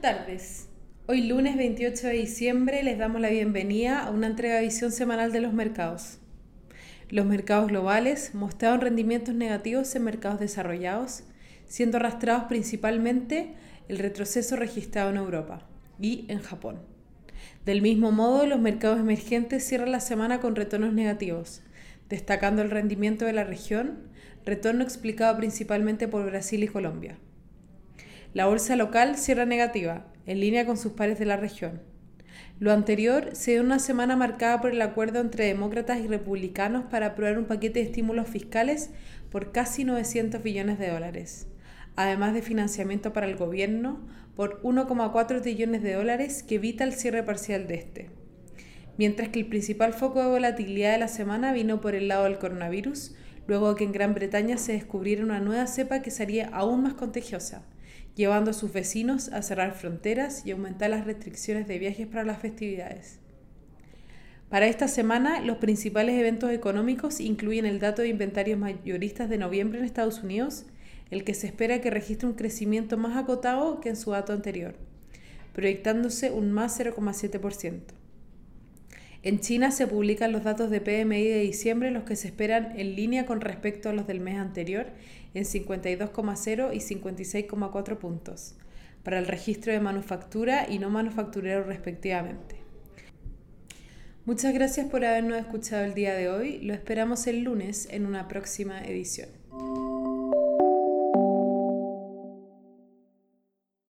Buenas tardes. Hoy lunes 28 de diciembre les damos la bienvenida a una entrega de visión semanal de los mercados. Los mercados globales mostraron rendimientos negativos en mercados desarrollados, siendo arrastrados principalmente el retroceso registrado en Europa y en Japón. Del mismo modo, los mercados emergentes cierran la semana con retornos negativos, destacando el rendimiento de la región, retorno explicado principalmente por Brasil y Colombia. La bolsa local cierra negativa, en línea con sus pares de la región. Lo anterior se dio una semana marcada por el acuerdo entre demócratas y republicanos para aprobar un paquete de estímulos fiscales por casi 900 billones de dólares, además de financiamiento para el gobierno por 1,4 trillones de dólares que evita el cierre parcial de este. Mientras que el principal foco de volatilidad de la semana vino por el lado del coronavirus, luego que en Gran Bretaña se descubriera una nueva cepa que sería aún más contagiosa llevando a sus vecinos a cerrar fronteras y aumentar las restricciones de viajes para las festividades. Para esta semana, los principales eventos económicos incluyen el dato de inventarios mayoristas de noviembre en Estados Unidos, el que se espera que registre un crecimiento más acotado que en su dato anterior, proyectándose un más 0,7%. En China se publican los datos de PMI de diciembre, los que se esperan en línea con respecto a los del mes anterior, en 52,0 y 56,4 puntos, para el registro de manufactura y no manufacturero respectivamente. Muchas gracias por habernos escuchado el día de hoy. Lo esperamos el lunes en una próxima edición.